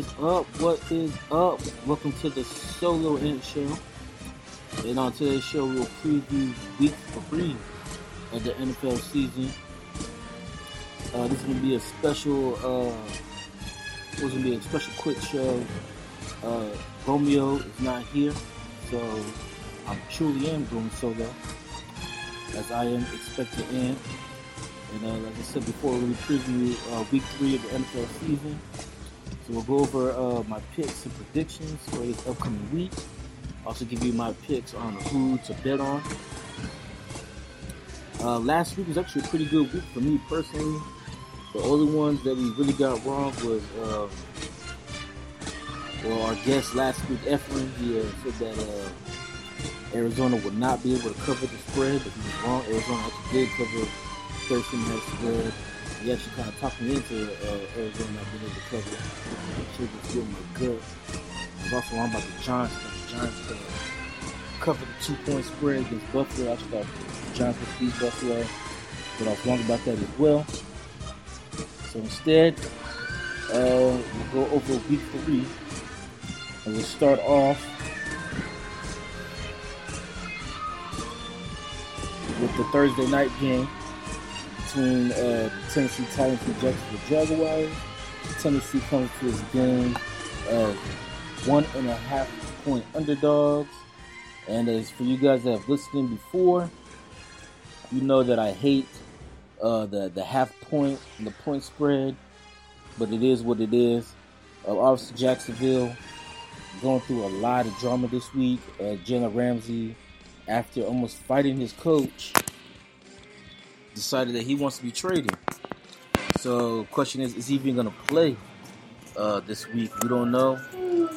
Is up? What is up? Welcome to the Solo Ant Show. And on today's show, we'll preview week three of the NFL season. Uh, this is to be a special, uh, it's to be a special quick show. Uh, Romeo is not here, so I truly am going solo, as I am expected in. And uh, like I said before, we'll preview uh, week three of the NFL season. So we'll go over uh, my picks and predictions for this upcoming week. Also give you my picks on who to bet on. Uh, last week was actually a pretty good week for me personally. The only ones that we really got wrong was, uh, well, our guest last week, Efren, he uh, said that uh, Arizona would not be able to cover the spread, but he was wrong. Arizona actually did cover 13 that spread. He actually kind of talked me into uh, Arizona not being able to cover. I should have feel my gut. I was also wrong about the Giants. The Giants uh, covered the two-point spread against Buffalo. I actually thought the Giants would beat Buffalo, but I was wrong about that as well. So instead, uh, we'll go over week three, and we'll start off with the Thursday night game between uh, Tennessee Titans and Jacksonville Jaguars. Tennessee comes to this game as one and a half point underdogs. And as for you guys that have listened before, you know that I hate uh, the the half point and the point spread, but it is what it is. Uh, obviously, Jacksonville going through a lot of drama this week. Uh, Jalen Ramsey, after almost fighting his coach, decided that he wants to be traded. So, question is, is he even going to play uh, this week? We don't know.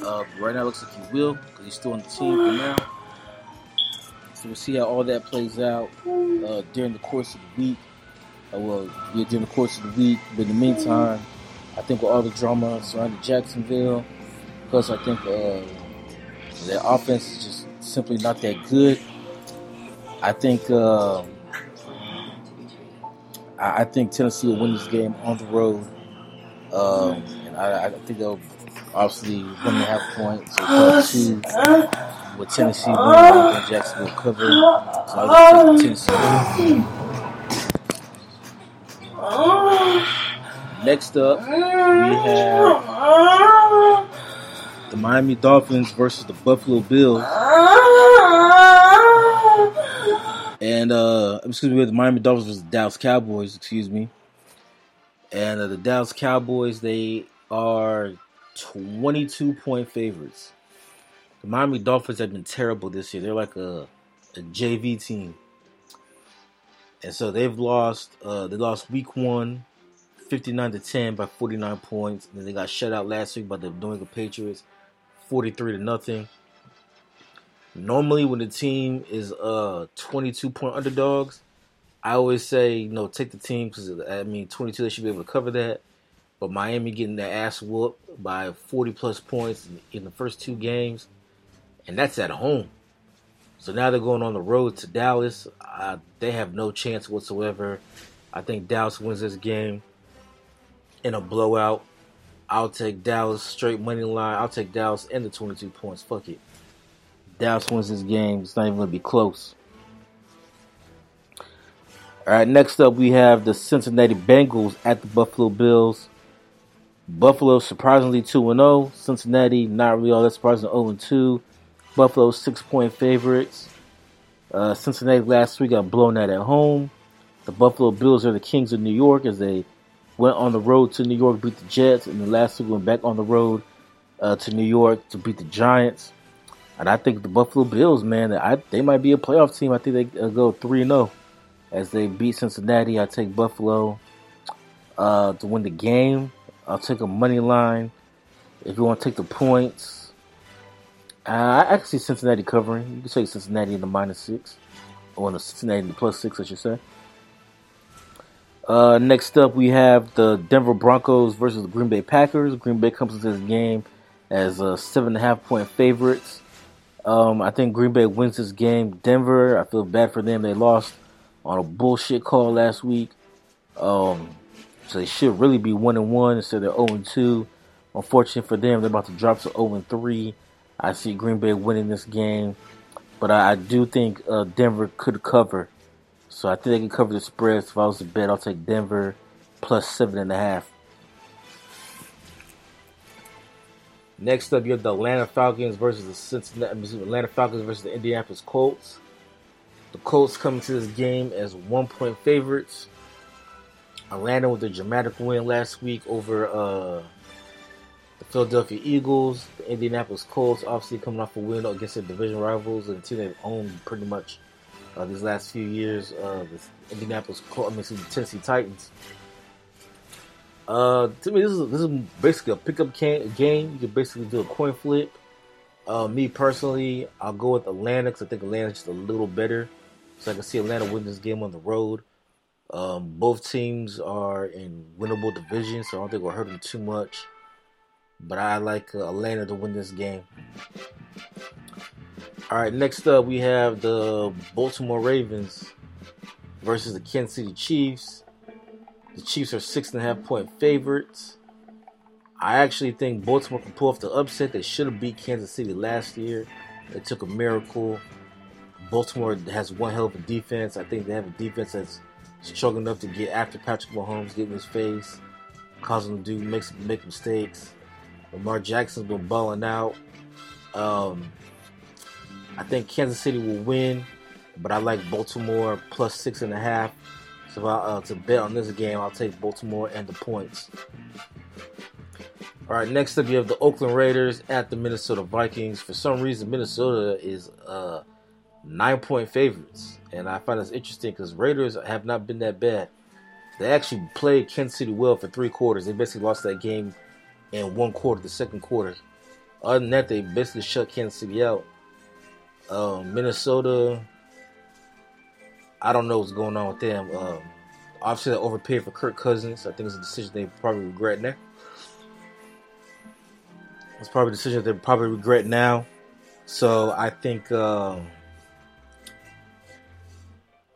Uh, right now, it looks like he will because he's still on the team for now. So we'll see how all that plays out uh, during the course of the week. Uh, well, yeah, during the course of the week. But in the meantime, I think with all the drama surrounding Jacksonville, plus I think uh, their offense is just simply not that good. I think uh, I, I think Tennessee will win this game on the road, um, and I, I think they'll obviously one and half points, so two with Tennessee winning and Jacksonville cover. So I take Tennessee. Next up, we have the Miami Dolphins versus the Buffalo Bills. And uh excuse me, the Miami Dolphins versus the Dallas Cowboys, excuse me. And uh, the Dallas Cowboys, they are 22 point favorites. The Miami Dolphins have been terrible this year. They're like a, a JV team. And so they've lost uh they lost week 1 59 to 10 by 49 points. And then they got shut out last week by the New England Patriots 43 to nothing. Normally when the team is uh 22 point underdogs, I always say, you know, take the team because I mean 22 they should be able to cover that. But Miami getting their ass whooped by 40 plus points in, the first two games, and that's at home. So now they're going on the road to Dallas. Uh, they have no chance whatsoever. I think Dallas wins this game in a blowout. I'll take Dallas straight money line. I'll take Dallas and the 22 points. Fuck it. Dallas wins this game. It's not even going to be close. All right, next up we have the Cincinnati Bengals at the Buffalo Bills. Buffalo surprisingly 2 0. Cincinnati not really all that surprising 0 2. Buffalo six point favorites. Uh, Cincinnati last week got blown out at home. The Buffalo Bills are the kings of New York as they went on the road to New York, beat the Jets, and the last week went back on the road uh, to New York to beat the Giants. And I think the Buffalo Bills, man, I, they might be a playoff team. I think they uh, go 3 0 as they beat Cincinnati. I take Buffalo uh, to win the game. I'll take a money line. If you want to take the points, uh, I actually see Cincinnati covering. You can take Cincinnati in the minus six, or in the Cincinnati in the plus six, I should say. Uh, next up, we have the Denver Broncos versus the Green Bay Packers. Green Bay comes into this game as a seven and a half point favorites. Um, I think Green Bay wins this game. Denver, I feel bad for them. They lost on a bullshit call last week. Um, so they should really be one and one instead of zero and two. Unfortunately for them, they're about to drop to 0 and 3. I see Green Bay winning this game, but I, I do think uh, Denver could cover. So I think they can cover the spread. If I was to bet, I'll take Denver plus seven and a half. Next up, you have the Atlanta Falcons versus the Cincinnati Atlanta Falcons versus the Indianapolis Colts. The Colts come to this game as one point favorites. Atlanta with a dramatic win last week over uh, the Philadelphia Eagles. The Indianapolis Colts obviously coming off a win against their division rivals and the team they've owned pretty much uh, these last few years. Uh, the Indianapolis Colts, I mean, the Tennessee Titans. Uh, to me, this is this is basically a pickup game. You can basically do a coin flip. Uh, me personally, I'll go with Atlanta because I think Atlanta's just a little better. So I can see Atlanta win this game on the road. Um, both teams are in winnable divisions, so I don't think we'll hurt them too much. But I like uh, Atlanta to win this game. All right, next up we have the Baltimore Ravens versus the Kansas City Chiefs. The Chiefs are six and a half point favorites. I actually think Baltimore can pull off the upset. They should have beat Kansas City last year. It took a miracle. Baltimore has one hell of a defense. I think they have a defense that's strong enough to get after Patrick Mahomes, get in his face, cause him to do make make mistakes. Lamar Jackson's been balling out. Um, I think Kansas City will win, but I like Baltimore plus six and a half. So uh, to bet on this game, I'll take Baltimore and the points. All right, next up you have the Oakland Raiders at the Minnesota Vikings. For some reason, Minnesota is uh, nine point favorites, and I find this interesting because Raiders have not been that bad. They actually played Kansas City well for three quarters. They basically lost that game in one quarter, the second quarter. Other than that, they basically shut Kansas City out. Um, Minnesota, I don't know what's going on with them. Um, obviously, they overpaid for Kirk Cousins. I think it's a decision they probably regret now. It's probably a decision they probably regret now. So I think. Uh,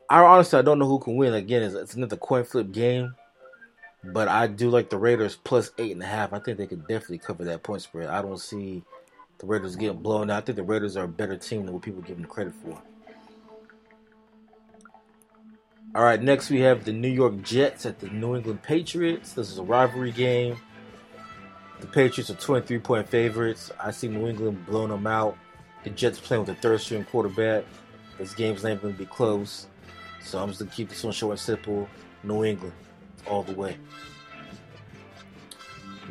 I honestly I don't know who can win. Again, it's, it's another coin flip game. But I do like the Raiders plus eight and a half. I think they could definitely cover that point spread. I don't see the Raiders getting blown out. I think the Raiders are a better team than what people give them credit for. All right, next we have the New York Jets at the New England Patriots. This is a rivalry game. The Patriots are 23 point favorites. I see New England blowing them out. The Jets playing with a third string quarterback. This game's not going to be close. So I'm just going to keep this one short and simple. New England all the way.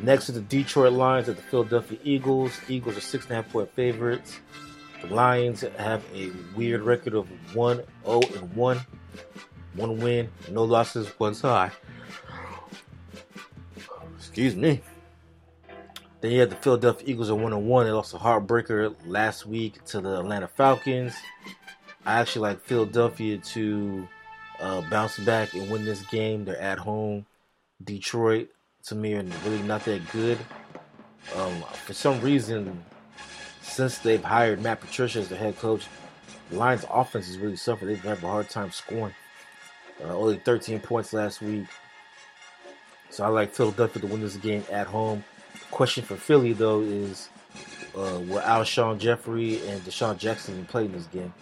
Next is the Detroit Lions at the Philadelphia Eagles. Eagles are six and a half point favorites. The Lions have a weird record of 1 0 and 1. One win, no losses, one tie. Excuse me. Then you have the Philadelphia Eagles are 1 and 1. They lost a heartbreaker last week to the Atlanta Falcons. I actually like Philadelphia to uh, bounce back and win this game. They're at home. Detroit, to me, are really not that good. Um, for some reason, since they've hired Matt Patricia as the head coach, the Lions' offense has really suffered. They've had a hard time scoring. Uh, only 13 points last week. So I like Philadelphia to win this game at home. Question for Philly, though, is uh, will Alshon Jeffery and DeSean Jackson play in this game?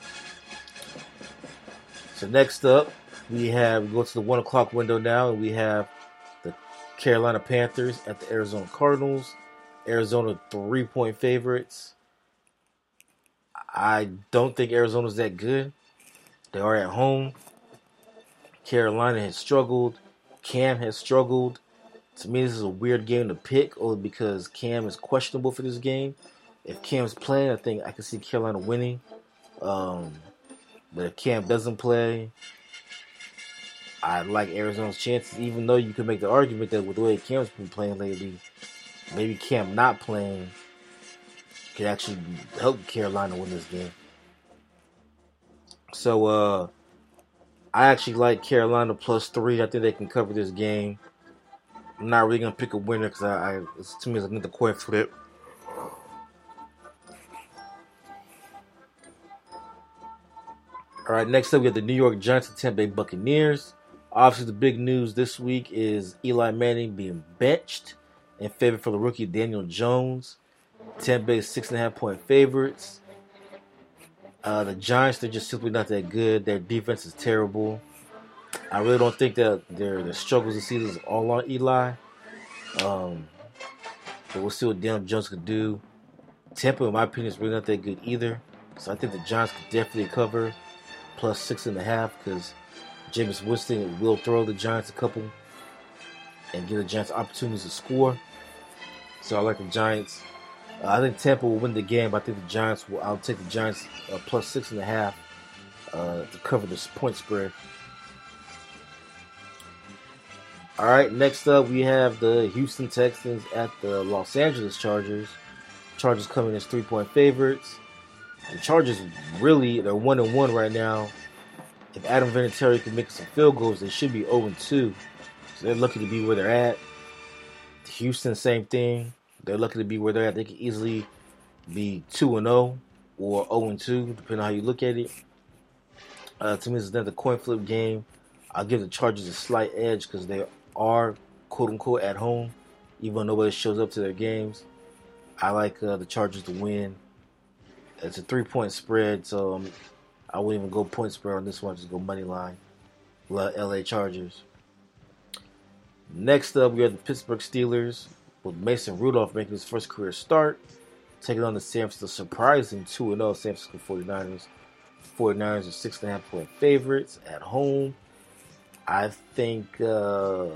So next up, we have we go to the one o'clock window now, and we have the Carolina Panthers at the Arizona Cardinals. Arizona three point favorites. I don't think Arizona's that good. They are at home. Carolina has struggled. Cam has struggled. To me, this is a weird game to pick, only because Cam is questionable for this game. If Cam's playing, I think I can see Carolina winning. Um, but if Cam doesn't play, I like Arizona's chances, even though you could make the argument that with the way Cam's been playing lately, maybe Cam not playing could actually help Carolina win this game. So uh I actually like Carolina plus three. I think they can cover this game. I'm not really gonna pick a winner because I, I to me it's another coin flip. All right, next up we have the New York Giants and Tampa Bay Buccaneers. Obviously, the big news this week is Eli Manning being benched. in favor for the rookie Daniel Jones. Tampa Bay six and a half point favorites. Uh, the Giants, they're just simply not that good. Their defense is terrible. I really don't think that their their struggles this season is all on Eli. Um, but we'll see what Daniel Jones can do. Tampa, in my opinion, is really not that good either. So I think the Giants could definitely cover plus six and a half because Jameis Winston will throw the Giants a couple and give the Giants opportunities to score. So I like the Giants. Uh, I think Tampa will win the game. But I think the Giants will. I'll take the Giants uh, plus six and a half uh, to cover this point spread. All right, next up we have the Houston Texans at the Los Angeles Chargers. Chargers coming as three point favorites. The Chargers really they're one and one right now. If Adam Vinatieri can make some field goals, they should be 0 and 2. So they're lucky to be where they're at. Houston, same thing. They're lucky to be where they're at. They could easily be 2 and 0 or 0 and 2, depending on how you look at it. Uh, to me, it's another coin flip game. I'll give the Chargers a slight edge because they are quote unquote at home, even though nobody shows up to their games. I like uh, the Chargers to win. It's a three point spread, so um, I wouldn't even go point spread on this one. Just go money line. LA Chargers. Next up, we have the Pittsburgh Steelers with Mason Rudolph making his first career start, taking on the San Francisco surprising 2 0 San Francisco 49ers. 49ers are six and a half point favorites at home. I think uh,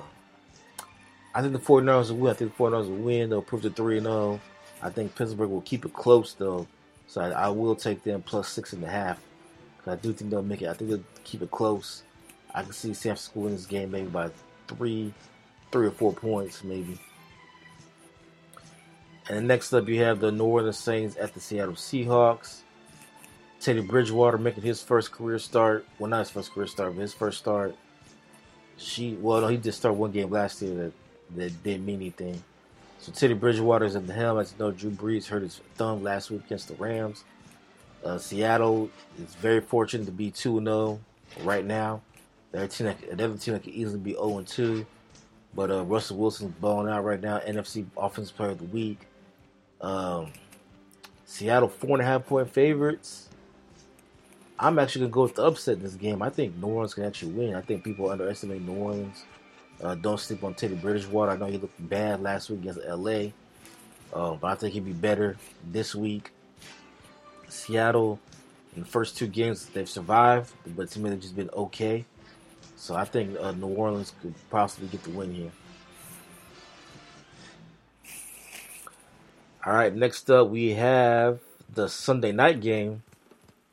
I think the 49ers will win. I think the 49ers will win. They'll prove to 3 0. I think Pittsburgh will keep it close though. So I, I will take them plus six and a half. Cause I do think they'll make it. I think they'll keep it close. I can see San Francisco win this game maybe by three, three or four points maybe. And next up, you have the New Orleans Saints at the Seattle Seahawks. Teddy Bridgewater making his first career start. Well, not his first career start, but his first start. She well, no, he just started one game last year that that didn't mean anything. So Teddy Bridgewater is at the helm. As you know, Drew Brees hurt his thumb last week against the Rams. Uh, Seattle is very fortunate to be 2 0 right now. They're team that, another team that could easily be 0 2. But uh, Russell Wilson's balling out right now. NFC Offensive Player of the Week. Um, Seattle, four and a half point favorites. I'm actually to go with the upset in this game. I think New Orleans can actually win. I think people underestimate New Orleans. Uh, don't sleep on Teddy Bridgewater. I know he looked bad last week against LA, uh, but I think he'd be better this week. Seattle, in the first two games, they've survived, but to me, they've just been okay. So I think uh, New Orleans could possibly get the win here. All right, next up we have the Sunday night game.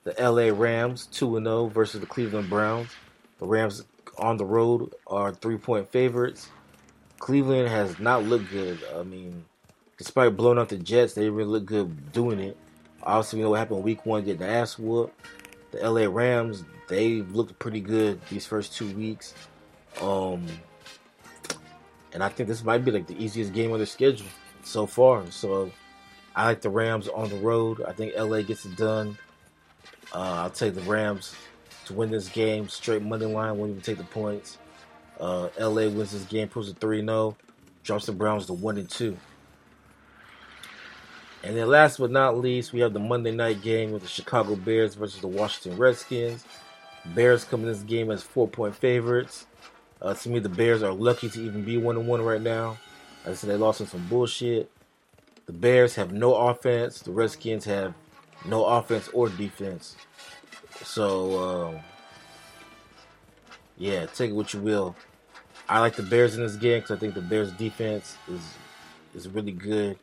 The LA Rams 2 0 versus the Cleveland Browns. The Rams on the road are three point favorites. Cleveland has not looked good. I mean, despite blowing out the Jets, they didn't really look good doing it. Obviously, we know what happened week one, getting the ass whooped. The LA Rams, they looked pretty good these first two weeks. Um, and I think this might be like the easiest game on their schedule so far. So I like the Rams on the road. I think LA gets it done. Uh, I'll take the Rams to win this game. Straight money line, won't even take the points. Uh, LA wins this game, proves a 3 0, drops the Browns to 1 and 2. And then last but not least, we have the Monday night game with the Chicago Bears versus the Washington Redskins. Bears come in this game as four point favorites. Uh, to me, the Bears are lucky to even be 1 1 right now. I said, they lost in some bullshit. The Bears have no offense. The Redskins have no offense or defense. So, um, yeah, take it what you will. I like the Bears in this game because I think the Bears defense is is really good,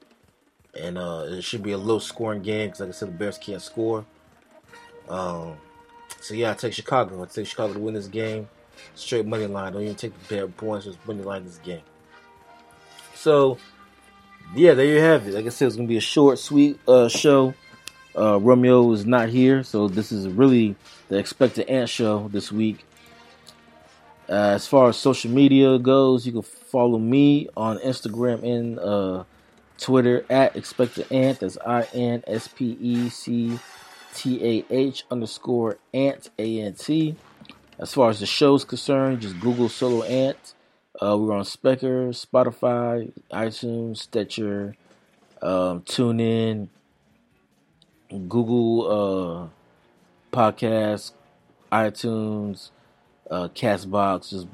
and uh, it should be a low scoring game because, like I said, the Bears can't score. Um, so yeah, I take Chicago. I take Chicago to win this game. Straight money line. Don't even take the of points. Just money line this game. So yeah, there you have it. Like I said, it's gonna be a short, sweet uh, show. Uh, Romeo is not here, so this is really the Inspectah Ant show this week. Uh, as far as social media goes, you can follow me on Instagram and uh, Twitter at Inspectah Ant. That's I N S P E C T A H underscore ant A N T. As far as the show is concerned, just Google Solo Ant. Uh, we're on Spreaker, Spotify, iTunes, Stitcher, um, TuneIn, Google uh, Podcasts, iTunes, uh, Castbox, just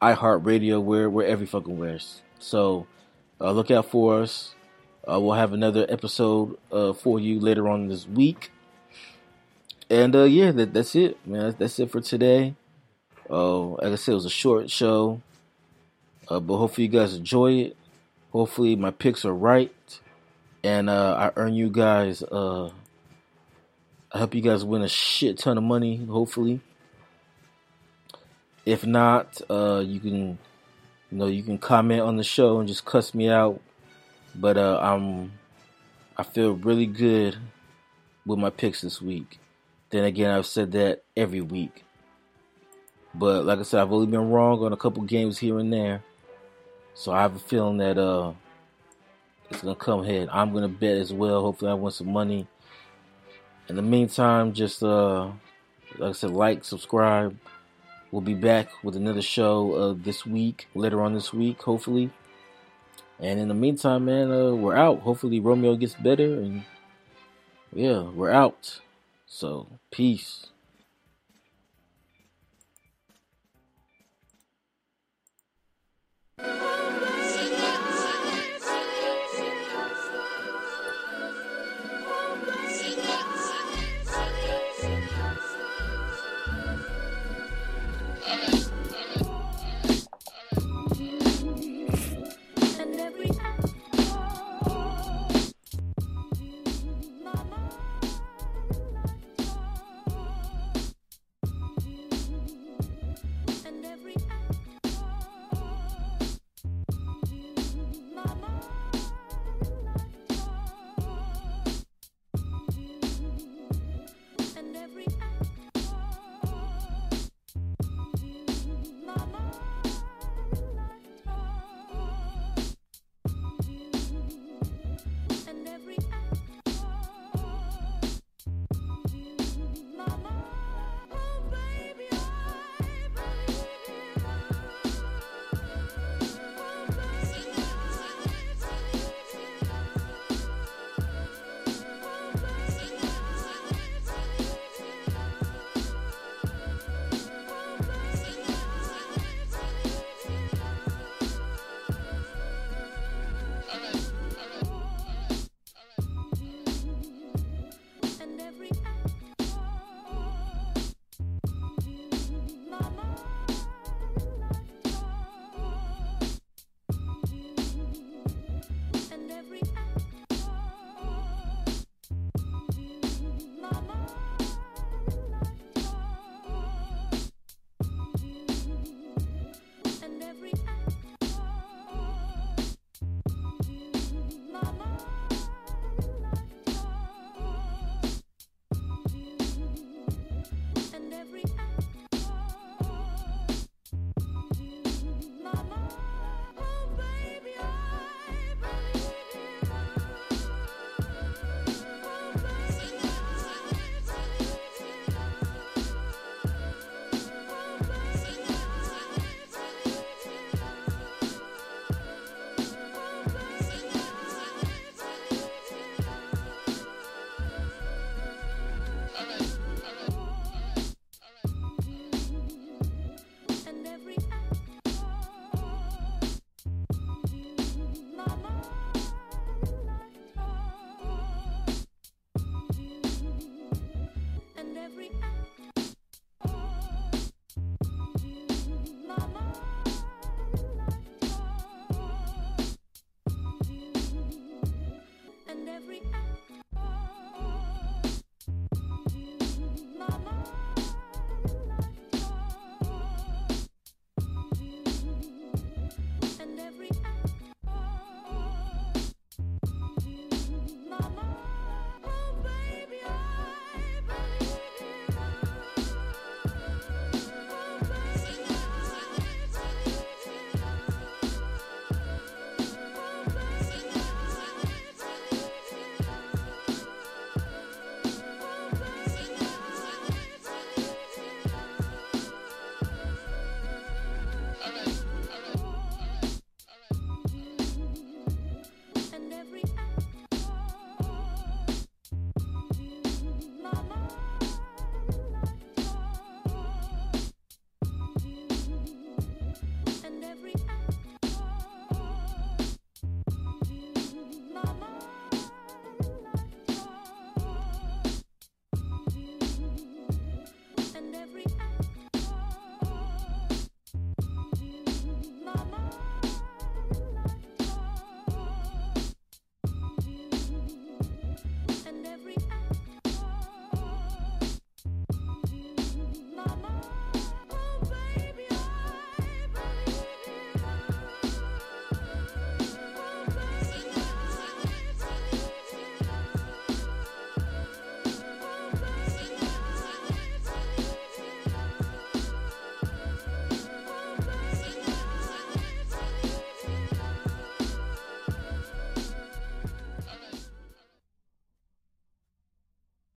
iHeartRadio, where where every fucking where's. So uh, look out for us. Uh, we'll have another episode uh, for you later on this week. And uh, yeah, that, that's it, man. That's, that's it for today. Uh, like I said, it was a short show, uh, but hopefully you guys enjoy it. Hopefully my picks are right, and uh, I earn you guys. Uh, I hope you guys win a shit ton of money. Hopefully, if not, uh, you can, you know, you can comment on the show and just cuss me out. But uh, I'm, I feel really good with my picks this week. Then again, I've said that every week. But like I said, I've only been wrong on a couple games here and there. So I have a feeling that uh, it's gonna come ahead. I'm gonna bet as well. Hopefully, I win some money. In the meantime, just uh, like I said, like, subscribe. We'll be back with another show uh, this week, later on this week, hopefully. And in the meantime, man, uh, we're out. Hopefully, Romeo gets better, and yeah, we're out. So, peace.